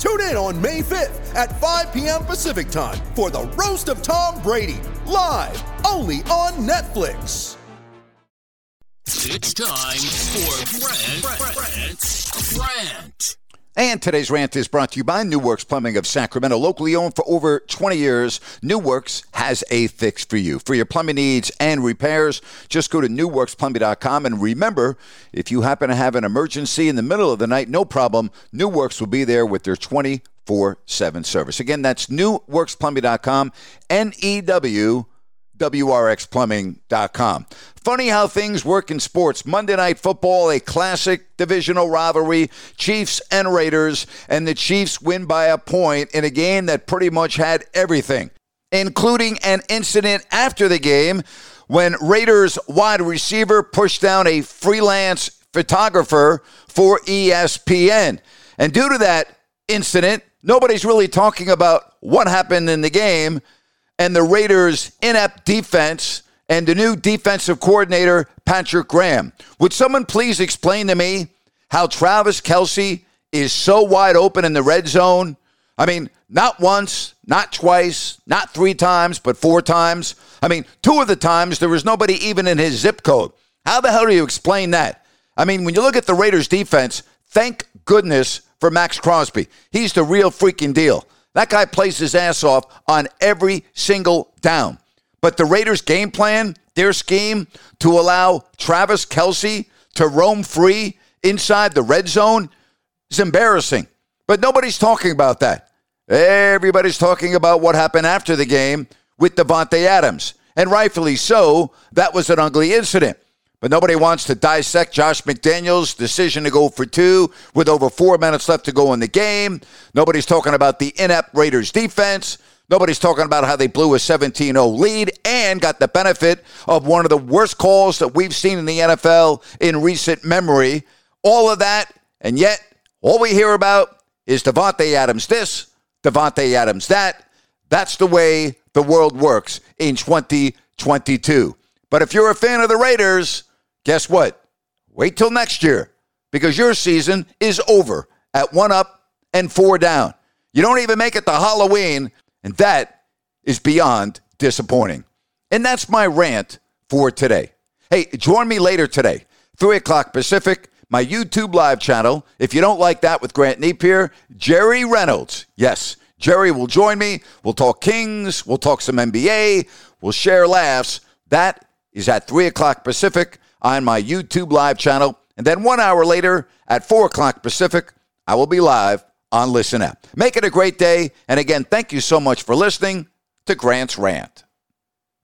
Tune in on May 5th at 5 p.m. Pacific time for the Roast of Tom Brady, live only on Netflix. It's time for Grant, Grant's Rant. And today's rant is brought to you by New Works Plumbing of Sacramento. Locally owned for over 20 years, New Works has a fix for you. For your plumbing needs and repairs, just go to newworksplumbing.com. And remember, if you happen to have an emergency in the middle of the night, no problem. New Works will be there with their 24 7 service. Again, that's newworksplumbing.com. N E W WRXplumbing.com. Funny how things work in sports. Monday Night Football, a classic divisional rivalry, Chiefs and Raiders, and the Chiefs win by a point in a game that pretty much had everything, including an incident after the game when Raiders wide receiver pushed down a freelance photographer for ESPN. And due to that incident, nobody's really talking about what happened in the game and the Raiders' inept defense and the new defensive coordinator, Patrick Graham. Would someone please explain to me how Travis Kelce is so wide open in the red zone? I mean, not once, not twice, not three times, but four times. I mean, two of the times there was nobody even in his zip code. How the hell do you explain that? I mean, when you look at the Raiders' defense, thank goodness for Maxx Crosby. He's the real freaking deal. That guy plays his ass off on every single down. But the Raiders' game plan, their scheme to allow Travis Kelce to roam free inside the red zone is embarrassing. But nobody's talking about that. Everybody's talking about what happened after the game with Davante Adams. And rightfully so, that was an ugly incident. But nobody wants to dissect Josh McDaniels' decision to go for two with over four minutes left to go in the game. Nobody's talking about the inept Raiders defense. Nobody's talking about how they blew a 17 0 lead and got the benefit of one of the worst calls that we've seen in the NFL in recent memory. All of that, and yet all we hear about is Davante Adams this, Davante Adams that. That's the way the world works in 2022. But if you're a fan of the Raiders, guess what? Wait till next year because your season is over at one up and four down. You don't even make it to Halloween, and that is beyond disappointing. And that's my rant for today. Hey, join me later today, 3 o'clock Pacific, my YouTube live channel. If you don't like that with Grant Napear, Jerry Reynolds. Yes, Jerry will join me. We'll talk Kings, we'll talk some NBA, we'll share laughs. That is at 3 o'clock Pacific on my YouTube live channel. And then one hour later at 4 o'clock Pacific, I will be live on Listen App. Make it a great day. And again, thank you so much for listening to Grant's Rant.